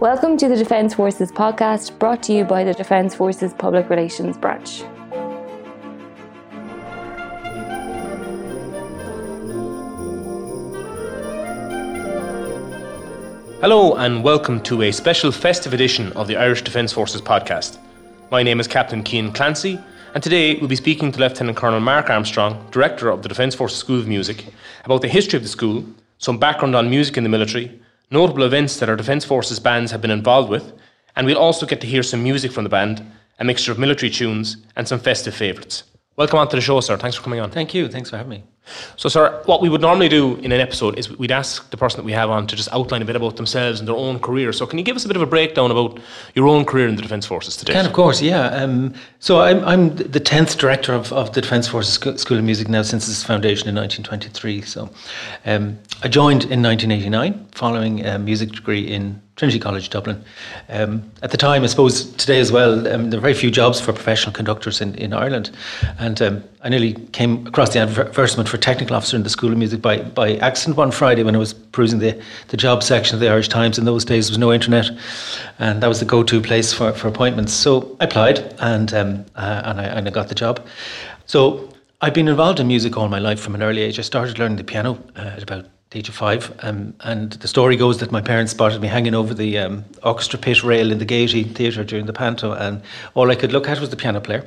Welcome to the Defence Forces podcast brought to you by the Defence Forces Public Relations Branch. Hello, and welcome to a special festive edition of the Irish Defence Forces podcast. My name is Captain Cian Clancy, and today we'll be speaking to Lieutenant Colonel Mark Armstrong, Director of the Defence Forces School of Music, about the history of the school, some background on music in the military, notable events that our Defence Forces bands have been involved with, and we'll also get to hear some music from the band, a mixture of military tunes and some festive favourites. Welcome on to the show, sir. Thanks for coming on. Thank you. Thanks for having me. So, sir, what we would normally do in an episode is we'd ask the person that we have on to just outline a bit about themselves and their own career. So, can you give us a bit of a breakdown about your own career in the Defence Forces today? Can, of course, yeah. Um, so, I'm, I'm the 10th director of, of the Defence Forces School of Music now since its foundation in 1923. So, um, I joined in 1989 following a music degree in Trinity College Dublin. Um, at the time, I suppose today as well, um, there were very few jobs for professional conductors in, in Ireland. And um, I nearly came across the advertisement for technical officer in the School of Music by, by accident one Friday when I was perusing the, the job section of the Irish Times. In those days, there was no internet, and that was the go to place for, for appointments. So I applied and, um, uh, and, I, and I got the job. So I've been involved in music all my life from an early age. I started learning the piano uh, at about the age of five. Um, and the story goes that my parents spotted me hanging over the um, orchestra pit rail in the Gaiety Theatre during the panto, and all I could look at was the piano player.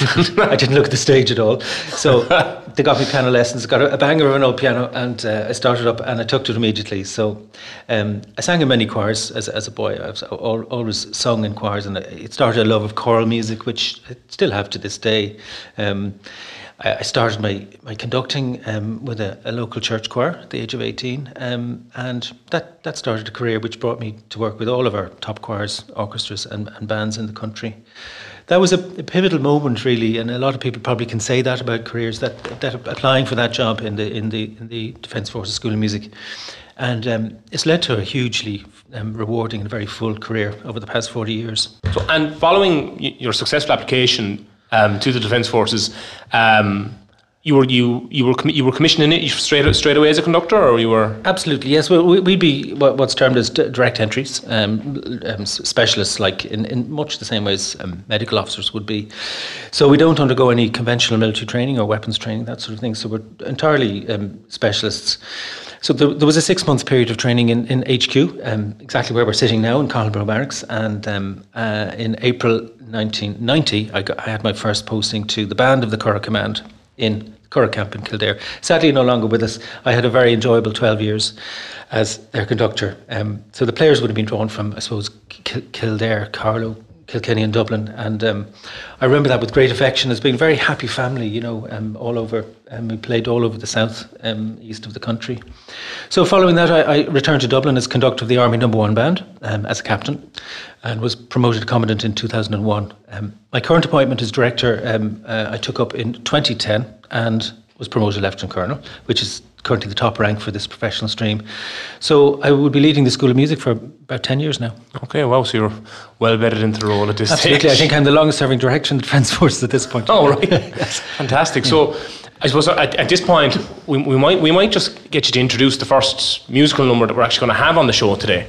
I didn't look at the stage at all. So they got me piano lessons, got a, a banger of an old piano, and uh, I started up and I took to it immediately. So um, I sang in many choirs as, as a boy. I've always sung in choirs, and it started a love of choral music, which I still have to this day. I started my, my conducting um, with a, a, local church choir at the age of 18, um, and that, that started a career which brought me to work with all of our top choirs, orchestras, and, and bands in the country. That was a, a, pivotal moment, really, and a lot of people probably can say that about careers that, that applying for that job in the in the in the Defence Forces School of Music, and um, it's led to a hugely um, rewarding and very full career over the past 40 years. So, and following your successful application um, to the Defence Forces. Um, you were you you were you were commissioning it straight straight away as a conductor, or you were absolutely yes. Well, we'd be what's termed as direct entries, um, um, specialists, like in, in much the same way as um, medical officers would be. So we don't undergo any conventional military training or weapons training, that sort of thing. So we're entirely um, specialists. So there, there, was a six month period of training in, in HQ, um, exactly where we're sitting now in Cathal Brugha Barracks. And um, uh, in April 1990, I, got, I, had my first posting to the band of the Curragh Command in Curragh Camp in Kildare. Sadly, no longer with us. I had a very enjoyable 12 years as their conductor. Um, so the players would have been drawn from, I suppose, Kildare, Carlow, Kilkenny and Dublin. And um, I remember that with great affection as being a very happy family, you know, um, all over. Um, we played all over the south, um, east of the country. So following that, I, I, returned to Dublin as conductor of the Army Number One Band um, as a captain and was promoted commandant in 2001. Um, my current appointment as director uh, I took up in 2010 and was promoted lieutenant colonel, which is currently the top rank for this professional stream. So I would be leading the School of Music for about 10 years now. Okay, wow, so you're well bedded into the role at this Absolutely. stage. I think I'm the longest serving director in the Defence Forces at this point. Oh, right. yes. Fantastic. Yeah. So I suppose at, at this point, we, we, might, we might just get you to introduce the first musical number that we're actually going to have on the show today.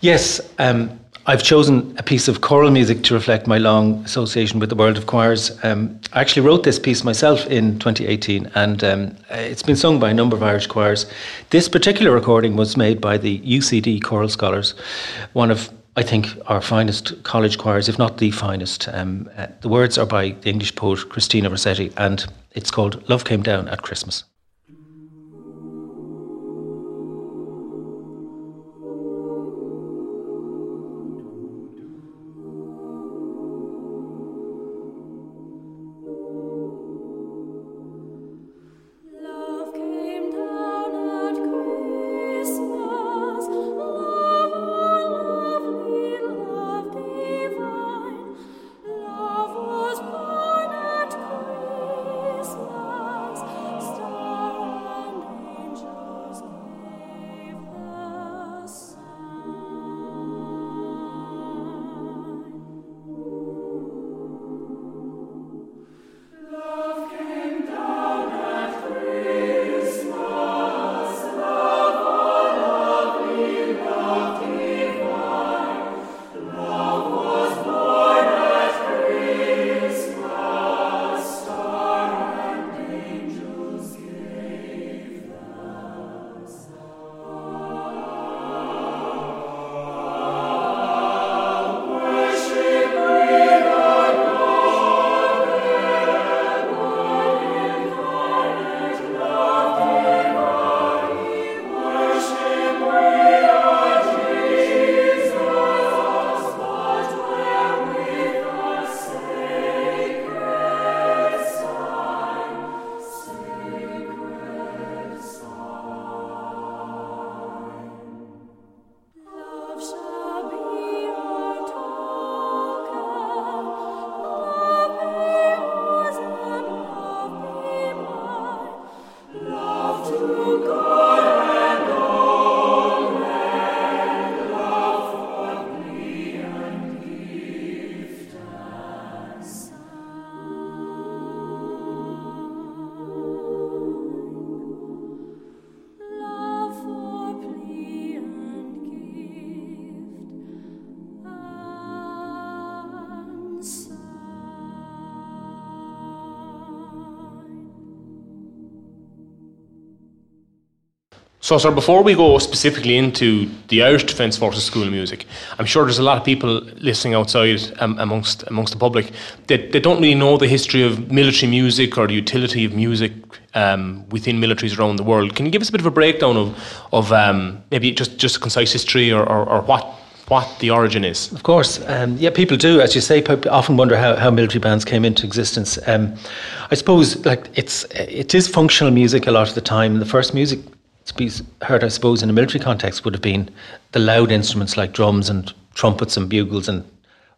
Yes. Um, I've chosen a piece of choral music to reflect my long association with the world of choirs. Um, I actually wrote this piece myself in 2018, and um, it's been sung by a number of Irish choirs. This particular recording was made by the UCD Choral Scholars, one of I think our finest college choirs, if not the finest. Um, uh, the words are by the English poet Christina Rossetti, and it's called Love Came Down at Christmas. So, sir, before we go specifically into the Irish Defence Forces School of Music, I'm sure there's a lot of people listening outside um, amongst amongst the public that, that don't really know the history of military music or the utility of music um, within militaries around the world. Can you give us a bit of a breakdown of of um, maybe just, just a concise history or, or, or what what the origin is. Of course, um, yeah, people do, as you say, often wonder how, how military bands came into existence. Um, I suppose, like it's it is functional music a lot of the time. The first music be heard, I suppose, in a military context would have been the loud instruments like drums and trumpets and bugles and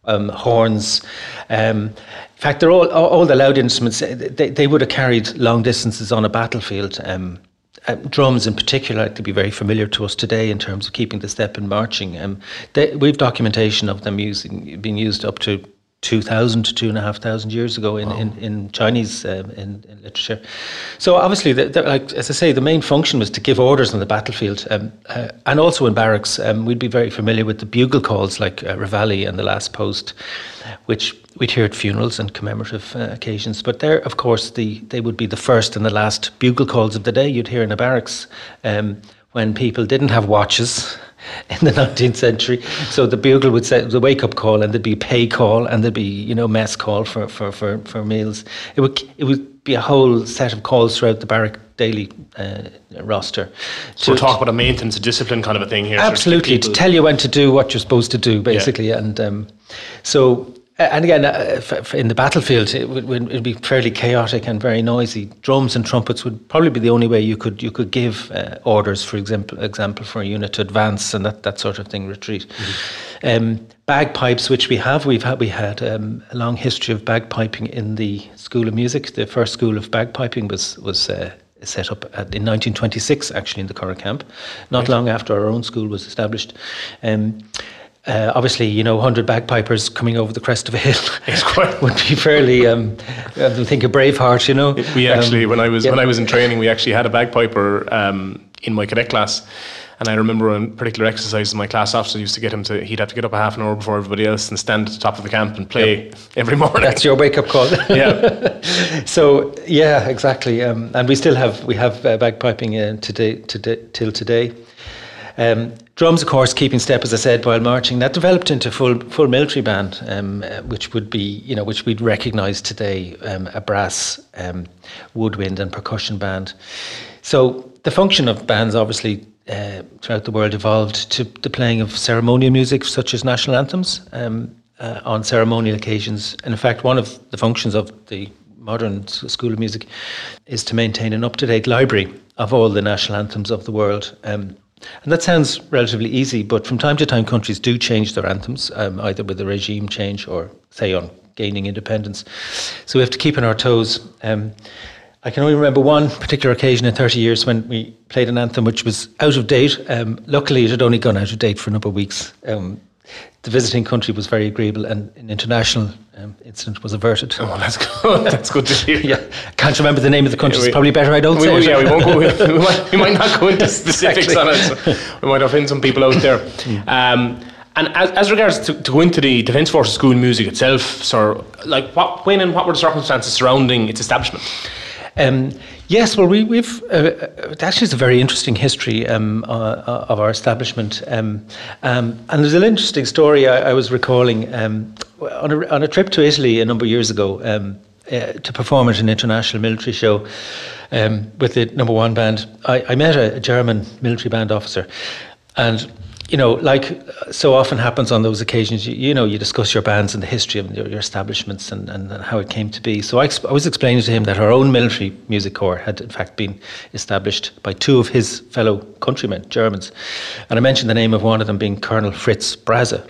um, horns. Um, in fact, they're all, all the loud instruments. They, they would have carried long distances on a battlefield. Um, uh, drums in particular like to be very familiar to us today in terms of keeping the step and marching. Um, they, we've documentation of them using being used up to 2,000 to 2,500 years ago in, wow. in, in Chinese um, in, in, literature. So obviously, the, the, like as I say, the main function was to give orders on the battlefield, um, uh, and also in barracks. Um, we'd be very familiar with the bugle calls like uh, Reveille and the Last Post, which we'd hear at funerals and commemorative uh, occasions. But there, of course, the they would be the first and the last bugle calls of the day you'd hear in a barracks um, when people didn't have watches in the 19th century. So the bugle would say the wake up call, and there'd be pay call, and there'd be you know mess call for, for, for, for meals. It would it would be a whole set of calls throughout the barrack daily uh, roster. So we're talking about a maintenance, a discipline kind of a thing here. Absolutely, to, to tell you when to do what you're supposed to do, basically, yeah. and um, so and again, uh, in the battlefield, it would be fairly chaotic and very noisy. Drums and trumpets would probably be the only way you could you could give uh, orders, for example, example for a unit to advance and that, that sort of thing, retreat. Mm-hmm. Um, bagpipes, which we have, we've had we had um, a long history of bagpiping in the School of Music. The first school of bagpiping was was. Uh, set up at, in 1926, actually in the Curragh camp, not right. long after our own school was established. Um, uh, obviously, you know, 100 bagpipers coming over the crest of a hill would be fairly, um, I think, a Braveheart, you know. We actually, um, when I was yeah. when I was in training, we actually had a bagpiper um, in my cadet class. And I remember on particular exercises, my class officer used to get him to, he'd have to get up a half an hour before everybody else and stand at the top of the camp and play yep. every morning. That's your wake up call. yeah. so, yeah, exactly. Um, and we still have, we have uh, bagpiping uh, today, today, till today. Um, drums, of course, keeping step, as I said, while marching. That developed into full full military band, um, uh, which would be, you know, which we'd recognise today, um, a brass, um, woodwind, and percussion band. So the function of bands, obviously, uh, throughout the world, evolved to the playing of ceremonial music, such as national anthems, um, uh, on ceremonial occasions. And in fact, one of the functions of the modern School of Music is to maintain an up to date library of all the national anthems of the world. Um, and that sounds relatively easy, but from time to time, countries do change their anthems, um, either with a regime change or, say, on gaining independence. So we have to keep on our toes. Um, I can only remember one particular occasion in 30 years when we played an anthem which was out of date. Um, luckily, it had only gone out of date for a number of weeks. Um, the visiting country was very agreeable, and an international um, incident was averted. Oh, that's good. That's good to hear. yeah, can't remember the name of the country. Yeah, we, it's probably better I don't we, say. We, yeah, we won't go. we, might, we might not go into specifics exactly. on it. So we might offend some people out there. Um, and as, as regards to, to go into the Defence Forces School music itself, sir, like what, when and what were the circumstances surrounding its establishment? Um, yes, well, we, have uh, uh, actually it's a very interesting history um, uh, uh, of our establishment, um, um, and there's an interesting story I, I was recalling um, on a, on, a, trip to Italy a number of years ago um, uh, to perform at an international military show with the number one band. I, I met a, a German military band officer, and you know, like so often happens on those occasions, you, you know, you discuss your bands and the history of your, your establishments and, and, and, how it came to be. So I, I, was explaining to him that our own military music corps had, in fact, been established by two of his fellow countrymen, Germans. And I mentioned the name of one of them being Colonel Fritz Brase.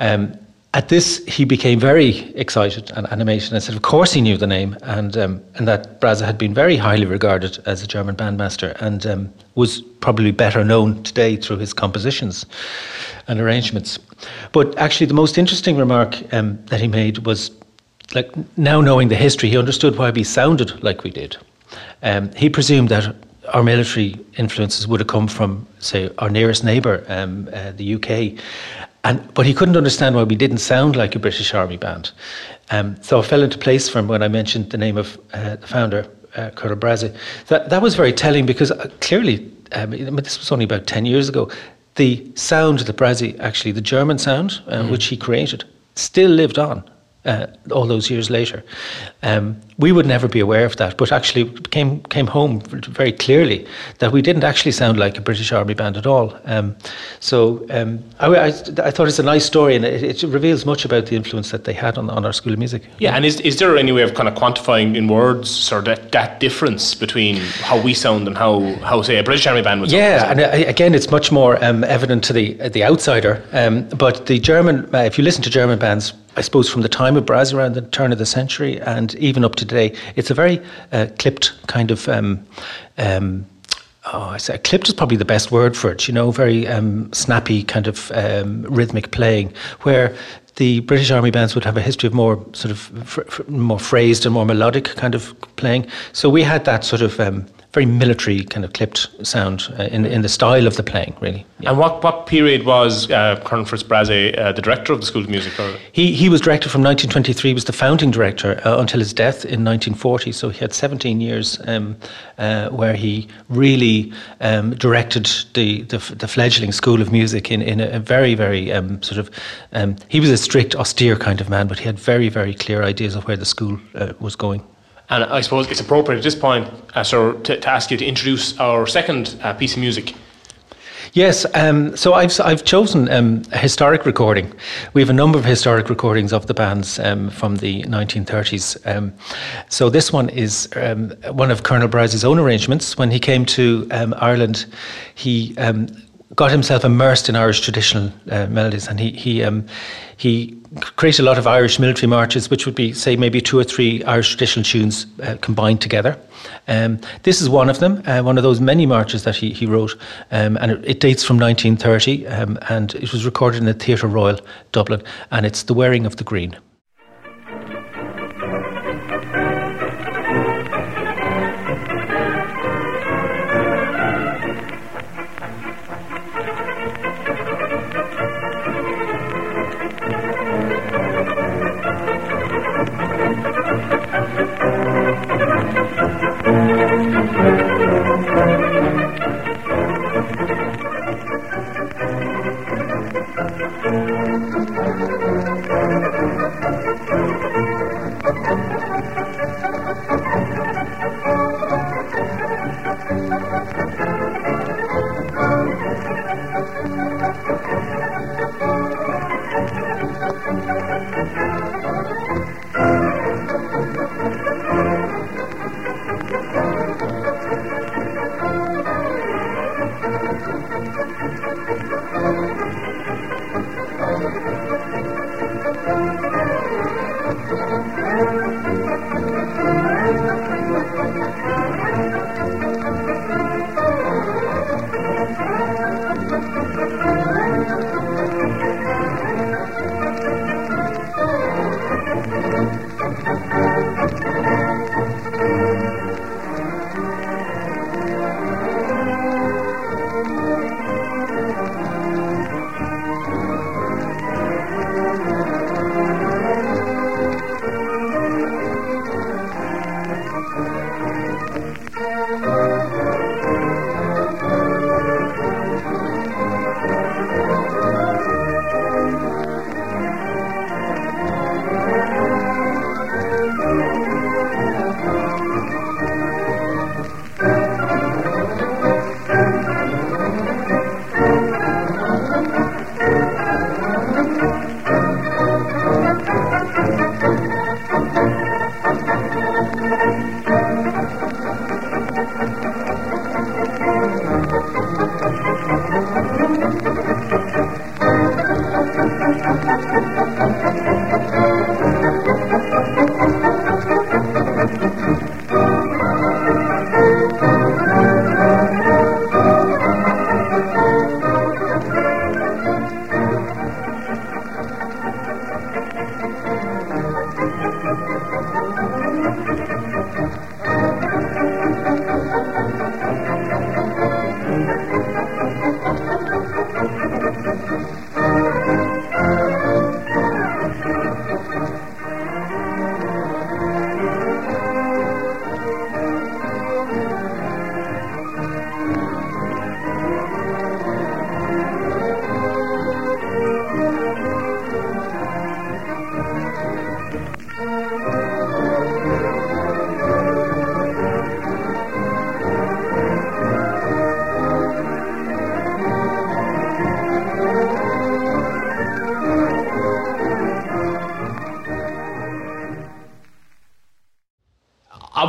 Um, at this, he became very excited and animated and said, Of course, he knew the name, and, um, and that Brase had been very highly regarded as a German bandmaster and um, was probably better known today through his compositions and arrangements. But actually, the most interesting remark um, that he made was like now knowing the history, he understood why we sounded like we did. Um, he presumed that our military influences would have come from, say, our nearest neighbour, um, uh, the UK, and, but he couldn't understand why we didn't sound like a British Army band. Um, so it fell into place for him when I mentioned the name of uh, the founder, uh, Colonel Brase. That, that was very telling because uh, clearly um, this was only about 10 years ago, the sound that Brase, actually the German sound, uh, mm. which he created, still lived on uh, all those years later. Um, we would never be aware of that, but actually came came home very clearly that we didn't actually sound like a British Army band at all. Um, so um, I, I, I, thought it's a nice story, and it, it, reveals much about the influence that they had on, on our School of Music. Yeah, and is, is there any way of kind of quantifying in words sort of that, that difference between how we sound and how, how say a British Army band would sound? Yeah, and uh, again, it's much more um, evident to the the outsider. Um, but the German, uh, if you listen to German bands I suppose from the time of Brase around the turn of the century and even up to today, it's a very uh, clipped kind of. Um, um, oh, I say clipped is probably the best word for it. You know, very um, snappy kind of um, rhythmic playing, where the British Army bands would have a history of more sort of fr- fr- more phrased and more melodic kind of playing. So we had that sort of um, very military kind of clipped sound uh, in in the style of the playing, really. Yeah. And what, what period was uh, Colonel Fritz Brase uh, the director of the School of Music? Or? He he was director from 1923. Was the founding director uh, until his death in 1940. So he had 17 years um, uh, where he really um, directed the, the, the fledgling School of Music in in a, a very very um, sort of. Um, he was a strict, austere kind of man, but he had very very clear ideas of where the school uh, was going. And I suppose it's appropriate at this point, uh, sir, to, to, ask you to introduce our second uh, piece of music. Yes, um, so I've I've chosen um, a historic recording. We have a number of historic recordings of the bands um, from the 1930s. Um, so this one is um, one of Colonel Brase's own arrangements. When he came to um, Ireland, he got himself immersed in Irish traditional uh, melodies, and he he um, he created a lot of Irish military marches, which would be say maybe two or three Irish traditional tunes uh, combined together. Um, this is one of them, uh, one of those many marches that he he wrote, um, and it, it, dates from 1930, um, and it was recorded in the Theatre Royal, Dublin, and it's the Wearing of the Green.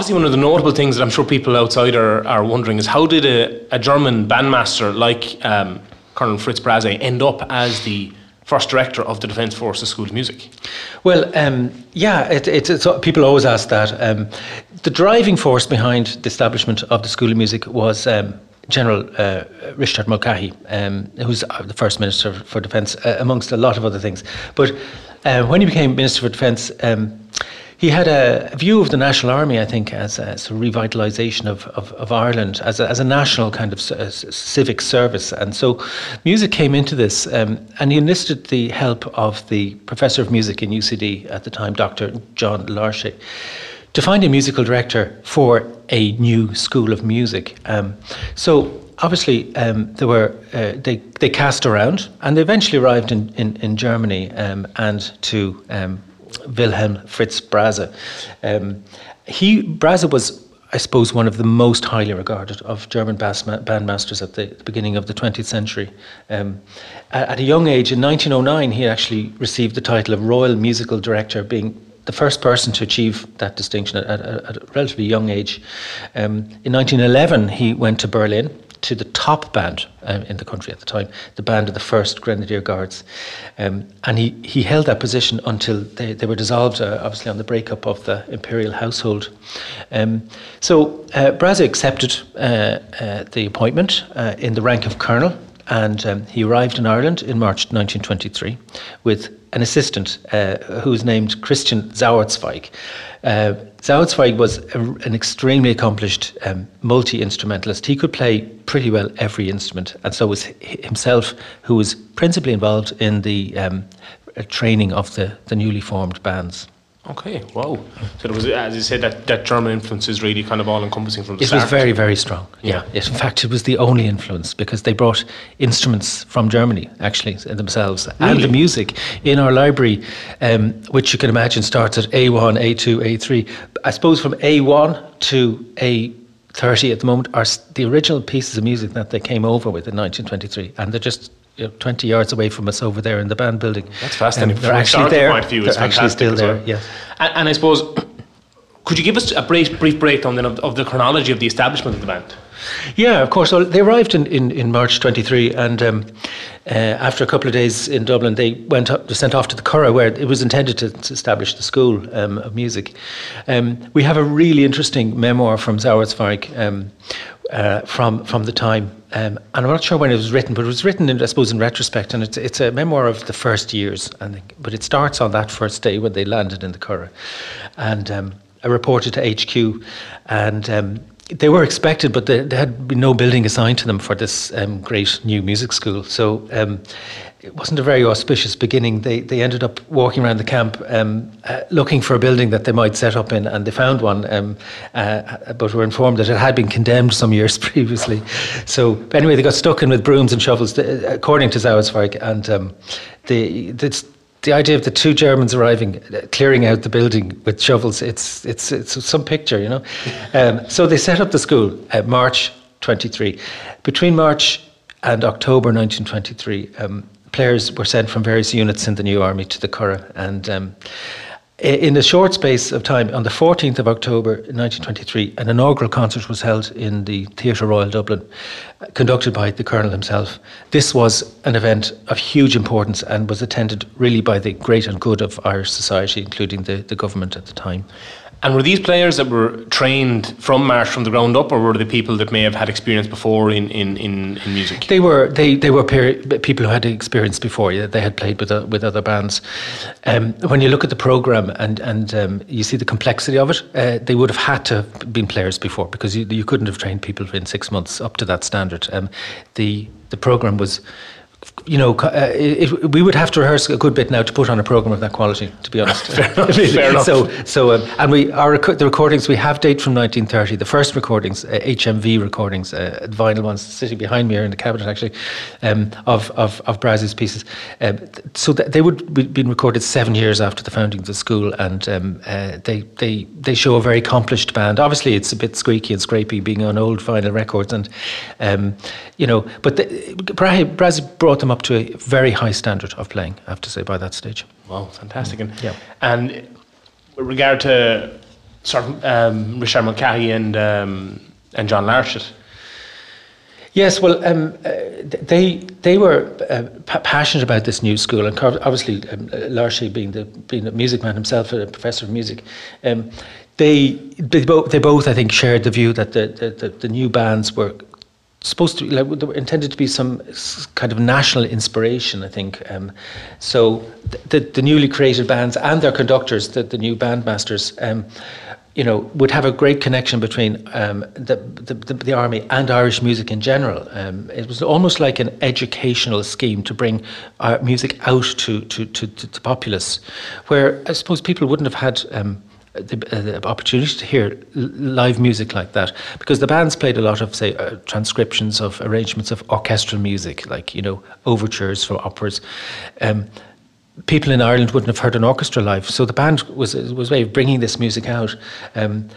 Obviously, one of the notable things that I'm sure people outside are, are wondering is how did a, a German bandmaster like um, Colonel Fritz Brase end up as the first director of the Defence Forces School of Music? Well, um, yeah, it, it, it's, people always ask that. Um, the driving force behind the establishment of the School of Music was um, General uh, Richard Mulcahy, um, who's the first Minister for Defence, uh, amongst a lot of other things. But uh, when he became Minister for Defence, um, he had a view of the National Army, I think, as a, as a revitalisation of, of, of, Ireland, as a, as a national kind of civic service. And so music came into this, um, and he enlisted the help of the professor of music in UCD at the time, Dr. John Larchet, to find a musical director for a new school of music. Um, so obviously um, there were uh, they they cast around and they eventually arrived in in, in Germany um, and to um, Wilhelm Fritz Brase. Um, he Brase was, I suppose, one of the most highly regarded of German bandmasters at the beginning of the 20th century. Um, at a young age, in 1909, he actually received the title of Royal Musical Director, being the first person to achieve that distinction at, at, at a relatively young age. Um, in 1911, he went to Berlin to the top band um, in the country at the time, the band of the 1st Grenadier Guards. Um, and he, he held that position until they, they were dissolved, uh, obviously, on the breakup of the imperial household. Um, so uh, accepted uh, uh the appointment uh, in the rank of colonel, and um, he arrived in Ireland in March 1923 with an assistant uh, who was named Christian Sauerzweig. Uh, was a, an extremely accomplished um, multi instrumentalist. He could play pretty well every instrument, and so was himself, who was principally involved in the um, training of the, the newly formed bands. Okay, wow. So it was, as you said, that, that German influence is really kind of all encompassing from the it start. It was very, very strong. Yeah. yeah. in fact, it was the only influence because they brought instruments from Germany, actually, themselves, really? and the music in our library, um, which you can imagine starts at A1, A2, A3. I suppose from A1 to A30 at the moment are the original pieces of music that they came over with in 1923, and they're just you know, 20 yards away from us over there in the band building. That's fascinating. Um, they're actually there. Point of view, they're actually still there. Well. Yes. And, and, I suppose, could you give us a brief, brief breakdown then of, of, the chronology of the establishment of the band? Yeah, of course. Well, they arrived in, in, in March 23, and um, uh, after a couple of days in Dublin, they went up, sent off to the Curragh, where it was intended to, establish the school um, of music. Um, we have a really interesting memoir from Sauerzweig um, uh, from from the time um, and I'm not sure when it was written, but it was written, in, I suppose, in retrospect, and it's, it's a memoir of the first years. And but it starts on that first day when they landed in the Curragh, and um, I reported to HQ, and um, they were expected, but there, there, had been no building assigned to them for this um, great new music school. So um, it wasn't a very auspicious beginning. They they ended up walking around the camp um, uh, looking for a building that they might set up in, and they found one, um, uh, but were informed that it had been condemned some years previously. So anyway, they got stuck in with brooms and shovels, according to Sauerzweig, and um, the, the the idea of the two Germans arriving, uh, clearing out the building with shovels, it's, it's, it's some picture, you know. Um, so they set up the school at March 23. Between March and October 1923, um, players were sent from various units in the new army to the Curragh. And um, in a short space of time, on the 14th of October 1923, an inaugural concert was held in the Theatre Royal Dublin, conducted by the Colonel himself. This was an event of huge importance and was attended really by the great and good of Irish society, including the, the government at the time. And were these players that were trained from Marsh from the ground up, or were they people that may have had experience before in, in, in, in music? They were they they were people who had experience before. Yeah, they had played with uh, with other bands. Um, when you look at the program and and um, you see the complexity of it, uh, they would have had to have been players before because you you couldn't have trained people in six months up to that standard. Um, the the program was you know, uh, it, we would have to rehearse a good bit now to put on a program of that quality. To be honest, fair enough. fair enough. So, so, um, and we our the recordings we have date from 1930. The first recordings, uh, HMV recordings, uh, vinyl ones, sitting behind me here in the cabinet actually, um, of of of Brase's pieces. Um, so th- they would be been recorded seven years after the founding of the school, and um, uh, they they they show a very accomplished band. Obviously, it's a bit squeaky and scrapey being on old vinyl records, and um, you know, but the, brought them up to a very high standard of playing, I have to say, by that stage. Wow, fantastic. And, yeah. and with regard to sort of um, Richard Mulcahy and um, and John Larchet. Yes, well, um, uh, they they were uh, p- passionate about this new school, and obviously um, being the being a music man himself, a professor of music, um, they they both, they both I think shared the view that the the, the new bands were supposed to like intended to be some kind of national inspiration. I think um, so. The, the newly created bands and their conductors, the, the new bandmasters. Um, you know, would have a great connection between um, the, the, the, army and Irish music in general. Um, it was almost like an educational scheme to bring our music out to, to, to, to the populace, where I suppose people wouldn't have had um, the, uh, the, opportunity to hear live music like that. Because the bands played a lot of say uh, transcriptions of arrangements of orchestral music like you know overtures for operas. Um, people in Ireland wouldn't have heard an orchestra live so the band was was way of bringing this music out um,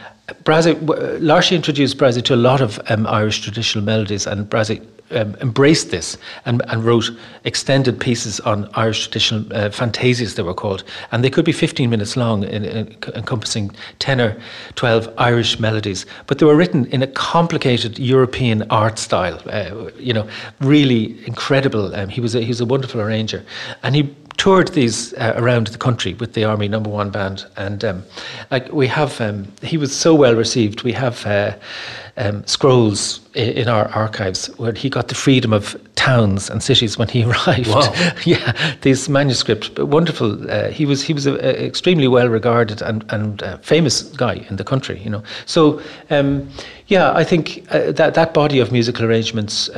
Larchet introduced Brase to a lot of um, Irish traditional melodies and Brase um, embraced this and, and, wrote extended pieces on Irish traditional uh, fantasias, they were called. And they could be 15 minutes long, in, in, encompassing 10 or 12 Irish melodies. But they were written in a complicated European art style, uh, you know, really incredible. Um, he, was a, he was a wonderful arranger. And he toured these uh, around the country with the Army Number One Band, and um, like we have, um, he was so well received. We have uh, um, scrolls in our archives where he got the freedom of towns and cities when he arrived. Wow. yeah, these manuscripts, wonderful. Uh, he was he was an extremely well regarded and and uh, famous guy in the country. You know, so um, yeah, I think uh, that that body of musical arrangements.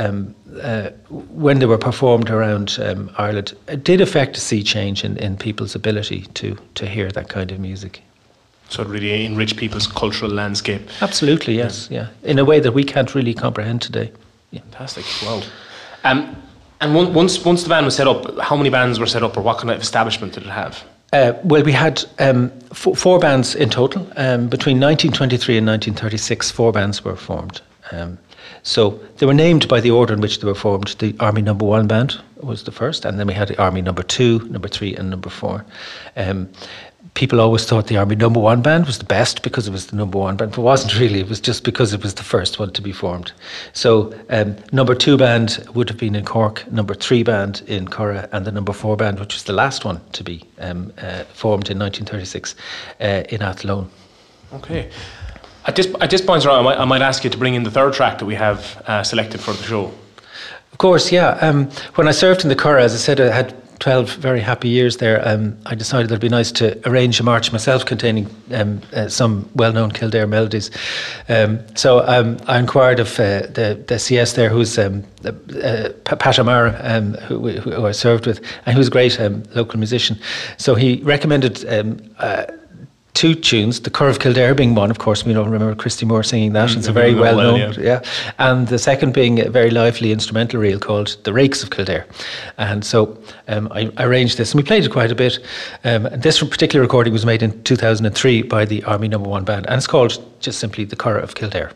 Uh, when they were performed around um, Ireland, did affect a sea change in, in people's ability to to hear that kind of music. So it really enriched people's cultural landscape. Absolutely, yes, yeah. yeah. In a way that we can't really comprehend today. Yeah. Fantastic. Wow. Um, and once once the band was set up, how many bands were set up, or what kind of establishment did it have? Uh, well, we had um, f- four bands in total. Um, between 1923 and 1936, four bands were formed. Um, so they were named by the order in which they were formed. The Army Number One Band was the first, and then we had the Army Number Two, Number Three, and Number Four. Um, people always thought the Army number one band was the best because it was the number one band, but it wasn't really. It was just because it was the first one to be formed. So, um, number two band would have been in Cork, number three band in Curragh, and the number four band, which was the last one to be um, uh, formed in 1936, uh, in Athlone. Okay. At this, at this point, I might, I might ask you to bring in the third track that we have uh, selected for the show. Of course, yeah. Um, when I served in the Curragh, as I said, I had 12 very happy years there, um, I decided it'd be nice to arrange a march myself containing um, uh, some well known Kildare melodies. Um, so um, I inquired of uh, the, the CS there, who's um, uh, um, who, who, I served with, and he was a great local musician. So he recommended uh, two tunes, the Curragh of Kildare being one, of course, we don't remember Christy Moore singing that. Mm, it's a very well known, well, yeah. yeah. And the second being a very lively instrumental reel called The Rakes of Kildare. And so um, I, arranged this and we played it quite a bit. Um, and this particular recording was made in 2003 by the Army Number One Band and it's called just simply The Curragh of Kildare.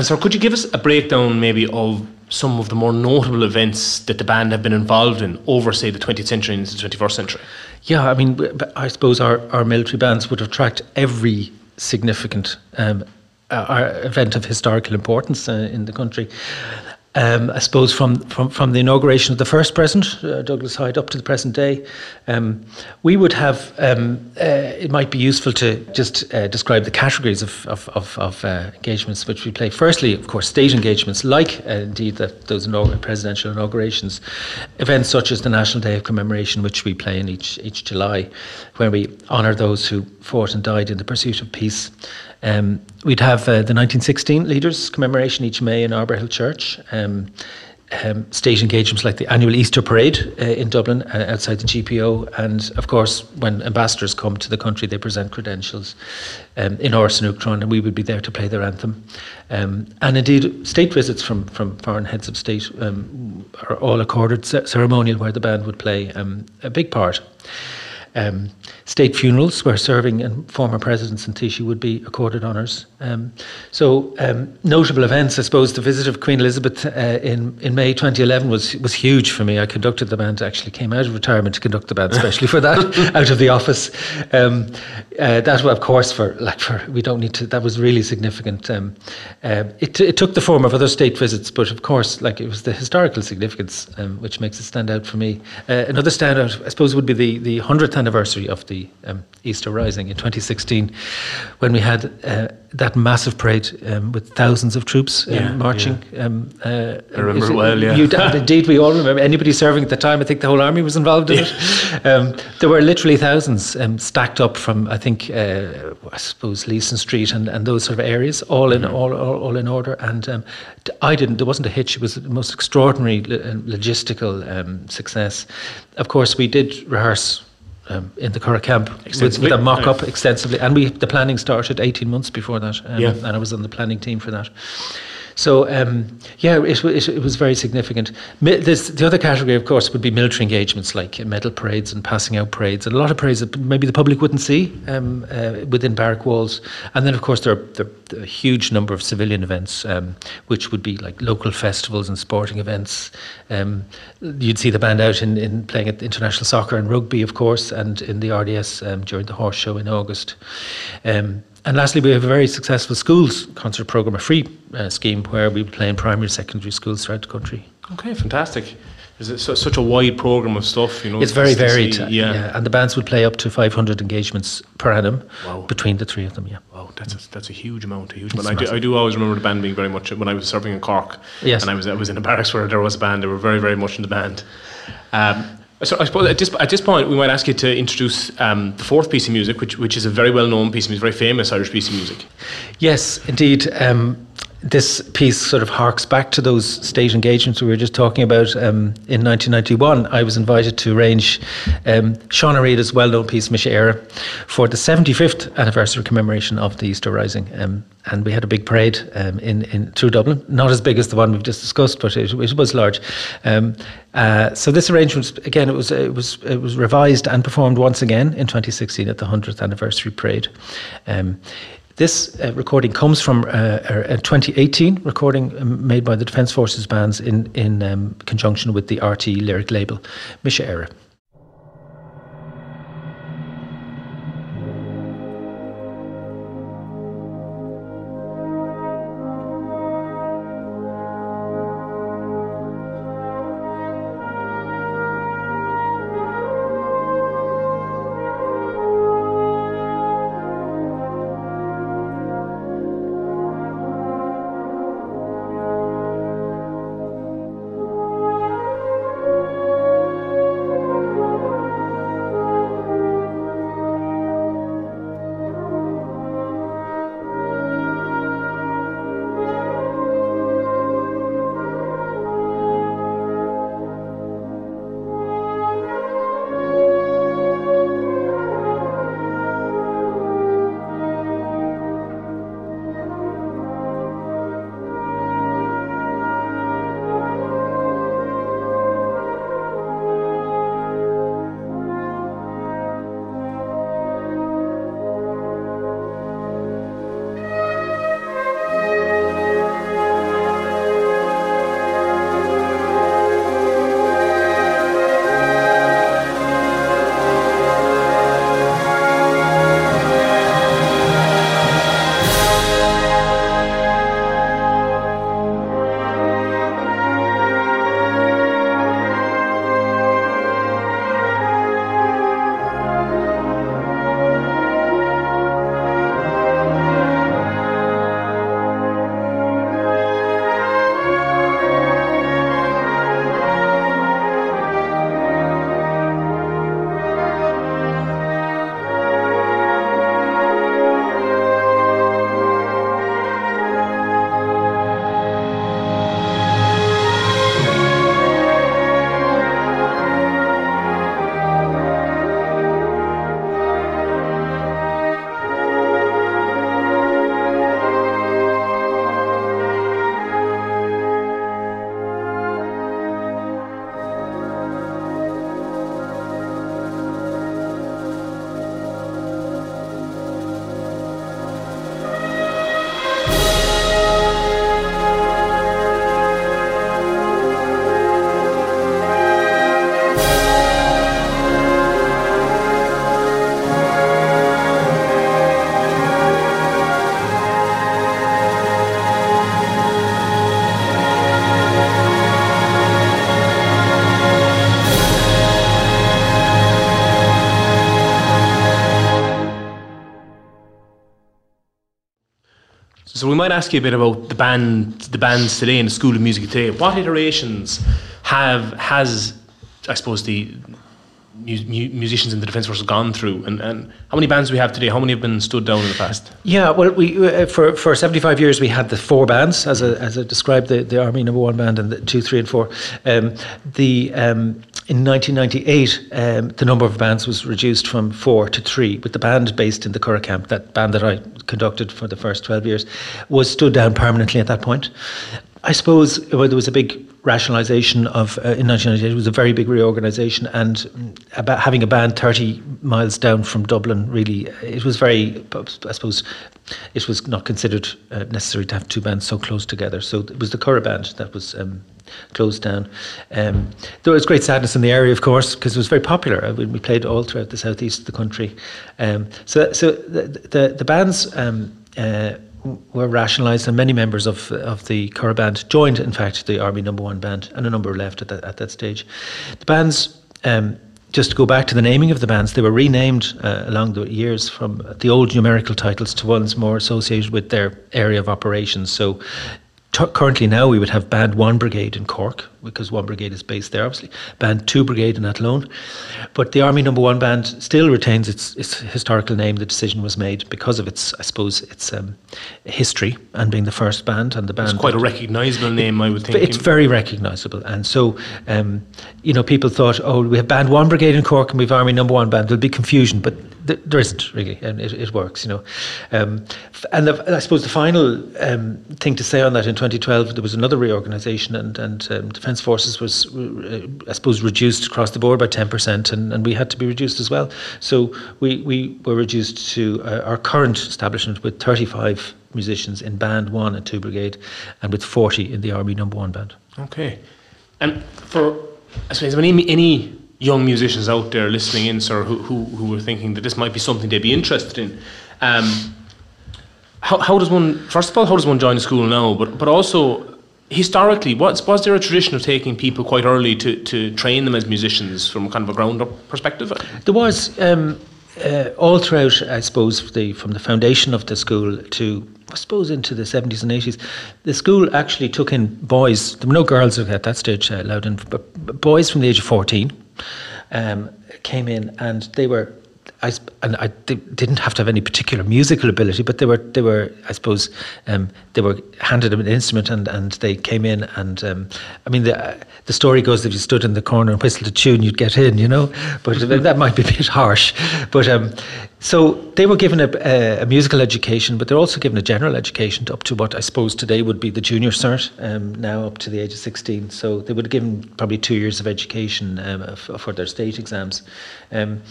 And so, could you give us a breakdown, maybe, of some of the more notable events that the band have been involved in over, say, the 20th century into the 21st century? Yeah, I mean, I suppose our, our military bands would have tracked every significant um, uh, event of historical importance uh, in the country. Um, I suppose from, from, from the inauguration of the first president, uh, Douglas Hyde, up to the present day, um, we would have, um, uh, it might be useful to just uh, describe the categories of, of, of, of uh, engagements which we play. Firstly, of course, state engagements, like uh, indeed the, those presidential inaugurations, events such as the National Day of Commemoration, which we play in each, each July, where we honour those who fought and died in the pursuit of peace. Um, we'd have uh, the 1916 Leaders Commemoration each May in Arbour Hill Church. Um, um, state engagements like the annual Easter Parade uh, in Dublin uh, outside the GPO. And of course, when ambassadors come to the country, they present credentials um, in Áras an Uachtaráin, and we would be there to play their anthem. Um, and indeed, state visits from, from foreign heads of state um, are all accorded ceremonial, where the band would play um, a big part. Um, state funerals where serving and former presidents and Taoiseach would be accorded honours. Um, so um, notable events, I suppose, the visit of Queen Elizabeth uh, in in May 2011 was was huge for me. I conducted the band, actually came out of retirement to conduct the band, especially for that, out of the office. Um, uh, that, of course, for like for we don't need to. That was really significant. Um, uh, it it took the form of other state visits, but of course, like it was the historical significance um, which makes it stand out for me. Uh, another standout, I suppose, would be the the hundredth anniversary of the um, Easter Rising in 2016, when we had uh, that massive parade um, with thousands of troops um, yeah, marching. Yeah. Um, uh, I remember it, well, yeah. You, indeed, we all remember. Anybody serving at the time, I think the whole army was involved in yeah. it. Um, there were literally thousands um, stacked up from, I think, uh, I suppose, Leeson Street and, and those sort of areas, all in mm-hmm. all, all, all, in order. And um, I didn't. There wasn't a hitch. It was the most extraordinary uh, logistical success. Of course, we did rehearse um, in the Curragh camp with, with, a mock up extensively. And we the planning started 18 months before that. Um, yeah. And I was on the planning team for that. So um, yeah, it, it, it, was very significant. This, the other category, of course, would be military engagements like medal parades and passing out parades, and a lot of parades that maybe the public wouldn't see um, uh, within barrack walls. And then, of course, there are, there are a huge number of civilian events, um, which would be like local festivals and sporting events. Um, you'd see the band out in, in playing at international soccer and rugby, of course, and in the RDS um, during the horse show in August. Um, and lastly, we have a very successful schools concert program, a free uh, scheme where we play in primary and secondary schools throughout the country. Okay, fantastic. Is so, such a wide program of stuff? You know, it's very varied. See, yeah. yeah. and the bands would play up to 500 engagements per annum wow. between the three of them. Yeah. Wow, that's a, that's a huge amount. A huge amount. I do, I do always remember the band being very much when I was serving in Cork. Yes. and I was I was in a barracks where there was a band. They were very very much in the band. Um, so I suppose at this, at this point we might ask you to introduce um, the fourth piece of music, which which is a very well known piece of music, very famous Irish piece of music. Yes, indeed. Um, this piece sort of harks back to those state engagements we were just talking about. Um, in 1991, I was invited to arrange um, Seán Ó Riada's well-known piece Mise Éire for the 75th anniversary commemoration of the Easter Rising, um, and we had a big parade um, in, in through Dublin. Not as big as the one we've just discussed, but it, it was large. Um, uh, so this arrangement, again, it was it was it was revised and performed once again in 2016 at the 100th anniversary parade. This uh, recording comes from uh, a 2018 recording um, made by the Defence Forces bands in, in um, conjunction with the RTE lyric label, Mise Éire. We might ask you a bit about the band, the bands today in the School of Music today. What iterations have has, I suppose, the mu- mu- musicians in the Defence Force gone through, and, and how many bands we have today? How many have been stood down in the past? Yeah, well, we uh, for for seventy five years we had the four bands, as I, as I described the, the Army Number One band and the two, three, and four. Um, the um, in 1998, um, the number of bands was reduced from four to three, with the band based in the Curragh camp, that band that I conducted for the first 12 years, was stood down permanently at that point. I suppose well, there was a big rationalisation of uh, in 1998. It was a very big reorganisation, and mm, about having a band 30 miles down from Dublin, really, it was very. I suppose it was not considered uh, necessary to have two bands so close together. So it was the Curragh band that was. Um, closed down. Um, there was great sadness in the area, of course, because it was very popular. Uh, we played all throughout the southeast of the country. Um, so, so the the, the bands um, uh, were rationalised, and many members of of the Curragh band joined, in fact, the Army Number One band, and a number left at that at that stage. The bands. Um, just to go back to the naming of the bands, they were renamed uh, along the years from the old numerical titles to ones more associated with their area of operations. So T- currently now we would have Band 1 Brigade in Cork, because 1 Brigade is based there, obviously, Band 2 Brigade in Athlone. But the Army Number 1 Band still retains its, its historical name. The decision was made because of its, I suppose, its um, history and being the first band. and the band. It's quite a recognisable name, I would think. It's very recognisable. And so, um, you know, people thought, oh, we have Band 1 Brigade in Cork and we have Army Number 1 Band. There'll be confusion. But th- there isn't really, and it, it works, you know. Um, and the, I suppose the final um, thing to say on that in 2012, there was another reorganisation, and and um, Defence Forces was, uh, I suppose, reduced across the board by 10%, and, and we had to be reduced as well. So we we were reduced to uh, our current establishment with 35 musicians in Band One and Two Brigade, and with 40 in the Army Number One Band. Okay, and for I suppose any any young musicians out there listening in, sir, who, who, who were thinking that this might be something they'd be interested in. Um, how, how does one, first of all, how does one join a school now? But, but also, historically, what's, was there a tradition of taking people quite early to, to train them as musicians from a kind of a ground up perspective? There was. Um, uh, all throughout, I suppose, the, from the foundation of the school to, I suppose, into the 70s and 80s, the school actually took in boys. There were no girls at that stage uh, allowed in, but boys from the age of 14 um, came in and they were I, and I didn't have to have any particular musical ability, but they were they were I suppose um, they were handed an instrument and, and they came in and um, I mean the the story goes that if you stood in the corner and whistled a tune you'd get in, you know, but that might be a bit harsh. But um, so they were given a, a, a, musical education, but they're also given a general education up to what I suppose today would be the junior cert, um, now up to the age of 16. So they would have given probably two years of education um, for their state exams. Um,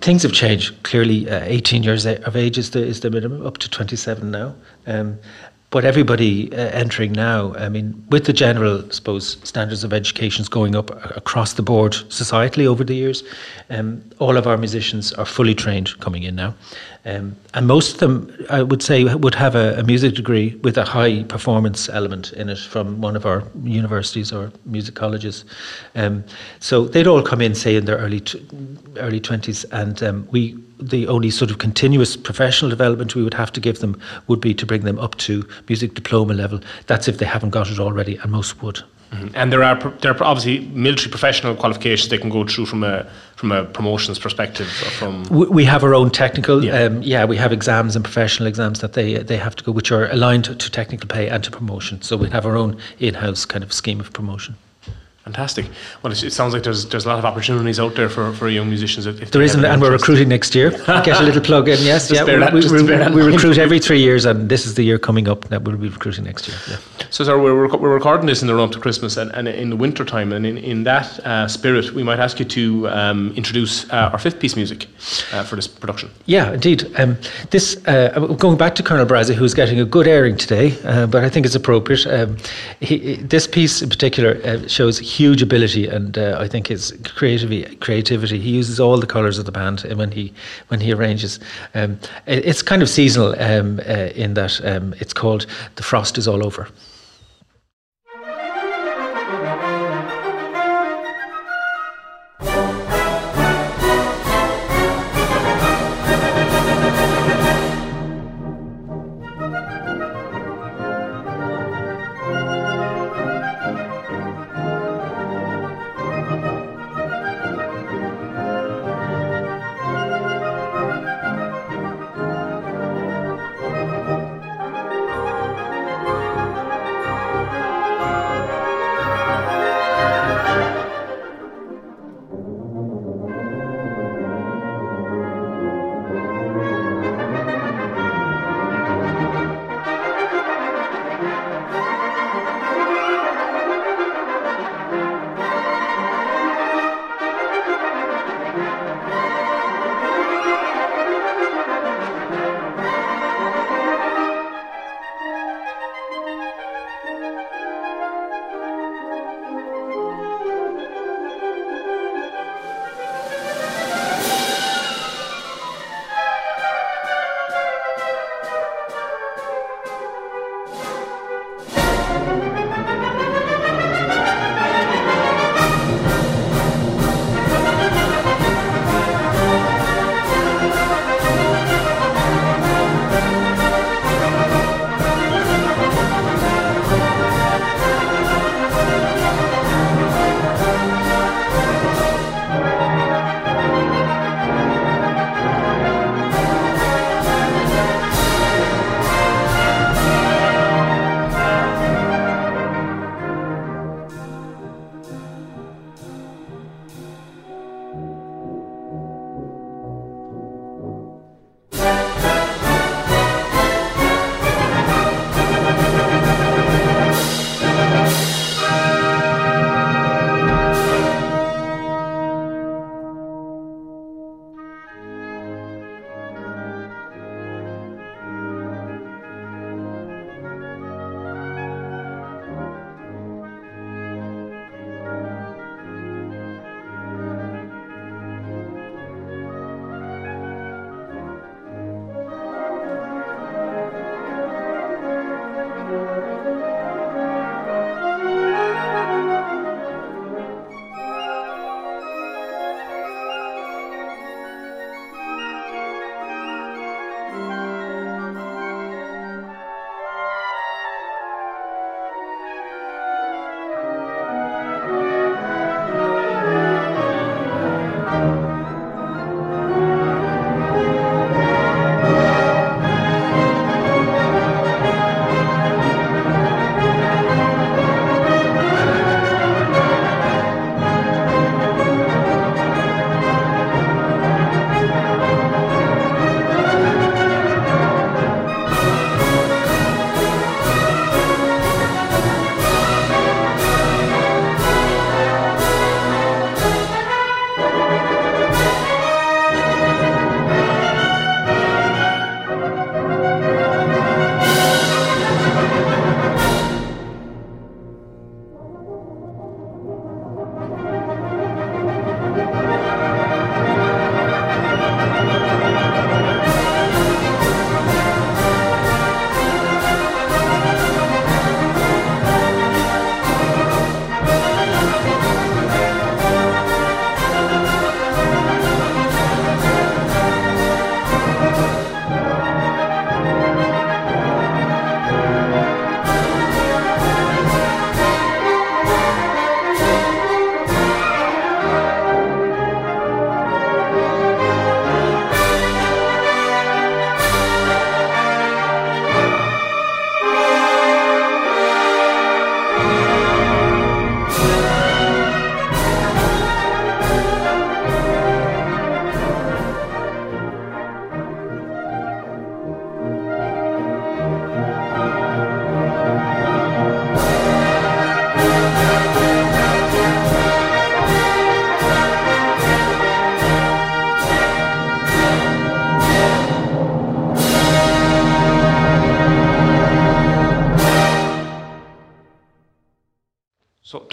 things have changed. Clearly, uh, 18 years of age is the, is the minimum, up to 27 now. Um, but everybody uh, entering now, I mean, with the general, I suppose, standards of education going up across the board societally over the years, um, all of our musicians are fully trained coming in now. Um, and most of them, I would say, would have a, a, music degree with a high performance element in it from one of our universities or music colleges. Um, so they'd all come in, say, in their early t- early twenties, and um, we the only sort of continuous professional development we would have to give them would be to bring them up to music diploma level. That's if they haven't got it already, and most would. Mm-hmm. And there are there are obviously military professional qualifications they can go through from a from a promotions perspective. from we have our own technical. Yeah. Um, yeah, we have exams and professional exams that they they have to go, which are aligned to technical pay and to promotion. So we have our own in-house kind of scheme of promotion. Fantastic. Well, it, sounds like there's there's a lot of opportunities out there for, for young musicians. If, there is, and we're recruiting next year. Get a little plug in. Yes, yeah. That, we, we, we, we recruit every three years, and this is the year coming up that we'll be recruiting next year. Yeah. So, sir, we're, we're recording this in the run up to Christmas and, and in the winter time, and in, in that uh, spirit, we might ask you to um, introduce uh, our fifth piece music uh, for this production. Yeah, indeed. Um, this uh, going back to Colonel Brase, who's getting a good airing today, uh, but I think it's appropriate. Um, he, this piece in particular uh, shows huge ability and uh, I think his creativity. Creativity. He uses all the colours of the band when he when he arranges. Um, it, it's kind of seasonal um, uh, in that um, it's called "The Frost Is All Over."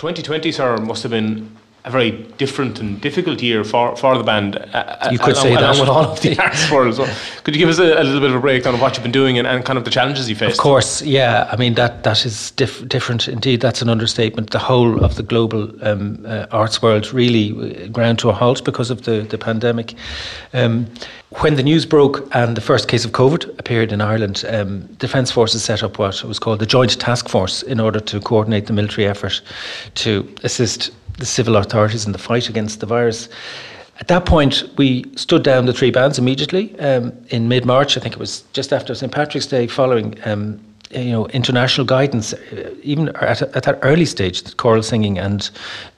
2020, sir, must have been a very different and difficult year for, for the band. Uh, you could along, say that. with all of the arts world. So could you give us a, a, little bit of a breakdown of what you've been doing and, and kind of the challenges you faced? Of course, yeah. I mean that that is diff- different indeed. That's an understatement. The whole of the global um, uh, arts world really ground to a halt because of the the pandemic. Um, when the news broke and the first case of COVID appeared in Ireland, um, Defence Forces set up what was called the Joint Task Force in order to coordinate the military effort to assist the civil authorities in the fight against the virus. At that point, we stood down the three bands immediately. Um, in mid March, I think it was just after St Patrick's Day, following um, you know international guidance, uh, even at, at that early stage, choral singing and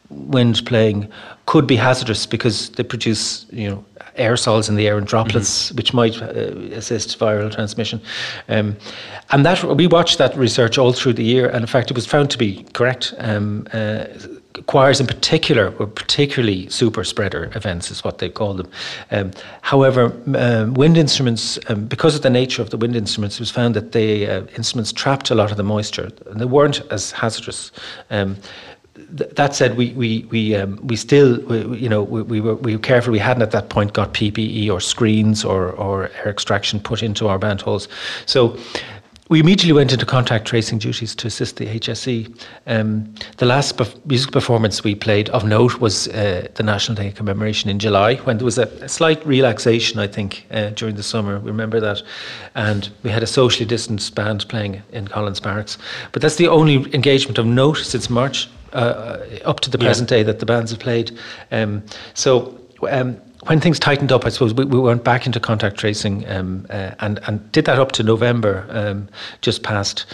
wind playing could be hazardous because they produce you know aerosols in the air and droplets mm-hmm. which might uh, assist viral transmission um, and that we watched that research all through the year and in fact it was found to be correct um, uh, choirs in particular were particularly super spreader events, is what they call them. Um, however, um, wind instruments, um, because of the nature of the wind instruments, it was found that the uh, instruments trapped a lot of the moisture and they weren't as hazardous. Um, that said, we we we um, we still we, you know we, we were we were careful. We hadn't at that point got PPE or screens or or air extraction put into our band halls. So we immediately went into contact tracing duties to assist the HSE. Um, the last music performance we played of note was uh, the National Day commemoration in July, when there was a, a slight relaxation, I think, uh, during the summer. We remember that. And we had a socially distanced band playing in Collins Barracks. But that's the only engagement of note since March uh, up to the present yeah. day that the bands have played. Um, so, um, when things tightened up, I suppose we, we went back into contact tracing um, uh, and and did that up to November, um, just past.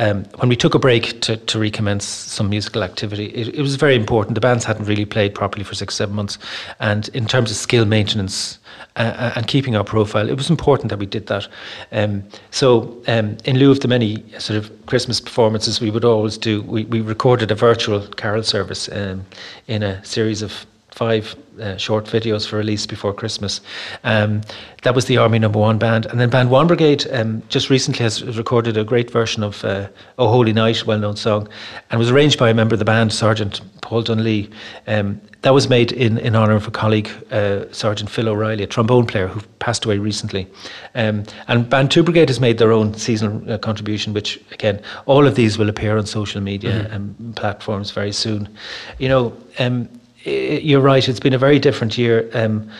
Um, when we took a break to, to recommence some musical activity, it, it, was very important. The bands hadn't really played properly for six, seven months, and in terms of skill maintenance uh, uh and keeping our profile, it was important that we did that. Um, so, um, in lieu of the many sort of Christmas performances we would always do, we, we recorded a virtual carol service um, in a series of five uh, short videos for release before Christmas. Um, that was the Army Number One band, and then Band One Brigade um, just recently has recorded a great version of uh, "Oh Holy Night," well-known song, and was arranged by a member of the band, Sergeant Paul Dunlea. Um, that was made in, in honour of a colleague, uh, Sergeant Phil O'Reilly, a trombone player who passed away recently. Um, and Band Two Brigade has made their own seasonal uh, contribution, which again, all of these will appear on social media mm-hmm. and platforms very soon. You know um, you're right. It's been a very different year. Um,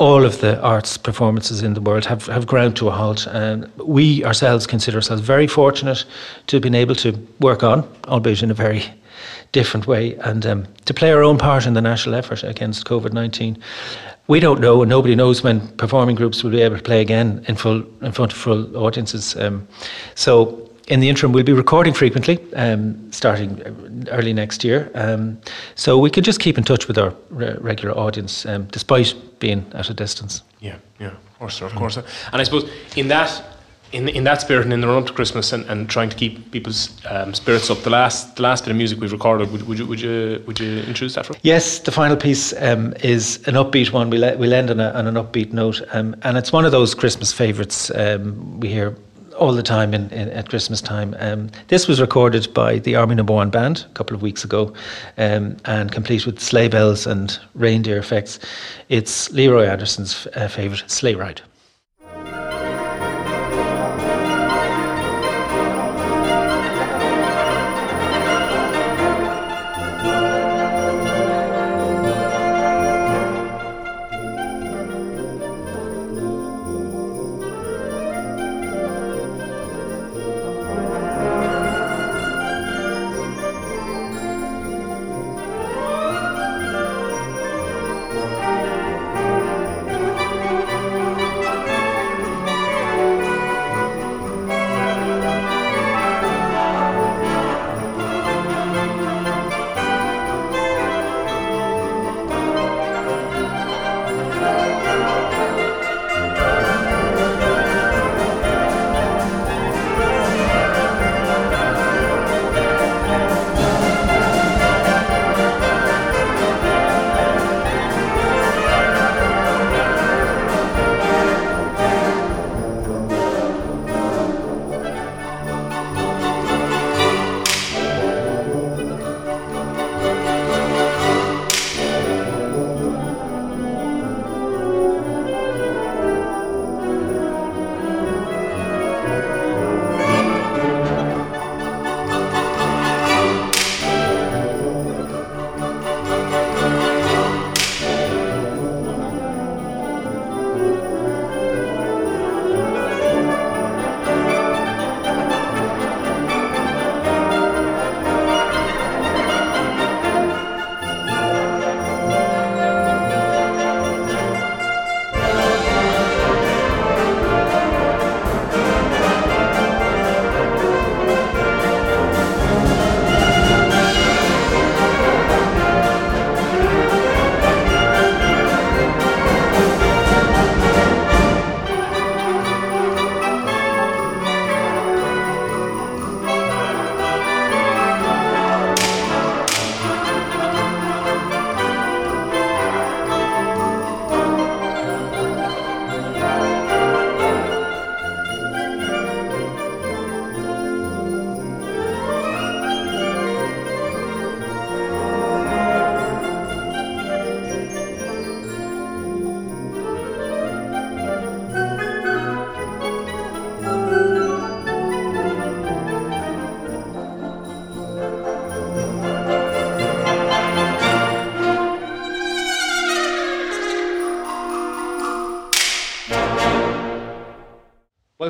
all of the arts performances in the world have, have ground to a halt. And we ourselves consider ourselves very fortunate to have been able to work on, albeit in a very different way, and um, to play our own part in the national effort against COVID 19. We don't know, and nobody knows when performing groups will be able to play again in full in front of full audiences. Um, so in the interim, we'll be recording frequently, um, starting early next year. Um, so we can just keep in touch with our re- regular audience, um, despite being at a distance. Yeah, yeah, of course, of course. And I suppose in that. In, in that spirit and in the run up to Christmas and, and trying to keep people's um, spirits up, the last the last bit of music we've recorded, would, would you would you would you introduce that for? Yes, the final piece um, is an upbeat one. We'll, we'll end on, a, on an upbeat note, um, and it's one of those Christmas favourites um, we hear all the time in, in, at Christmas time. Um, this was recorded by the Army Number One Band a couple of weeks ago, um, and complete with sleigh bells and reindeer effects. It's Leroy Anderson's uh, favourite sleigh ride.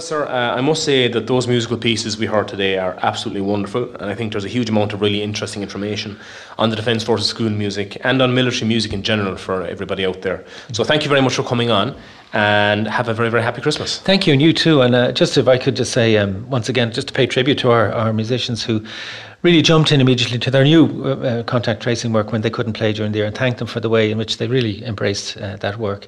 Sir, uh, I must say that those musical pieces we heard today are absolutely wonderful, and I think there's a huge amount of really interesting information on the Defence Forces School music and on military music in general for everybody out there. So, thank you very much for coming on, and have a very, very happy Christmas. Thank you, and you too. And uh, just if I could just say um, once again, just to pay tribute to our, our musicians who really jumped in immediately to their new uh, uh, contact tracing work when they couldn't play during the year, and thank them for the way in which they really embraced uh, that work.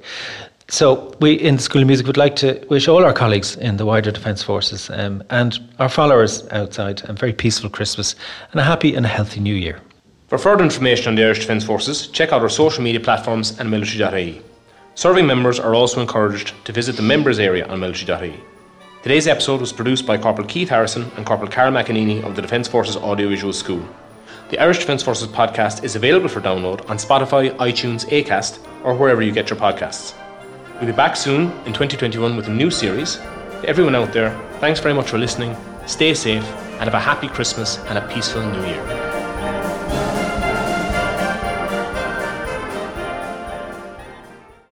So we in the School of Music would like to wish all our colleagues in the wider Defence Forces um, and our followers outside a very peaceful Christmas and a happy and a healthy New Year. For further information on the Irish Defence Forces, check out our social media platforms and military.ie. Serving members are also encouraged to visit the members area on military.ie. Today's episode was produced by Corporal Keith Harrison and Corporal Carol McEnany of the Defence Forces Audiovisual School. The Irish Defence Forces podcast is available for download on Spotify, iTunes, Acast, or wherever you get your podcasts. We'll be back soon in 2021 with a new series. To everyone out there, thanks very much for listening. Stay safe and have a happy Christmas and a peaceful New Year.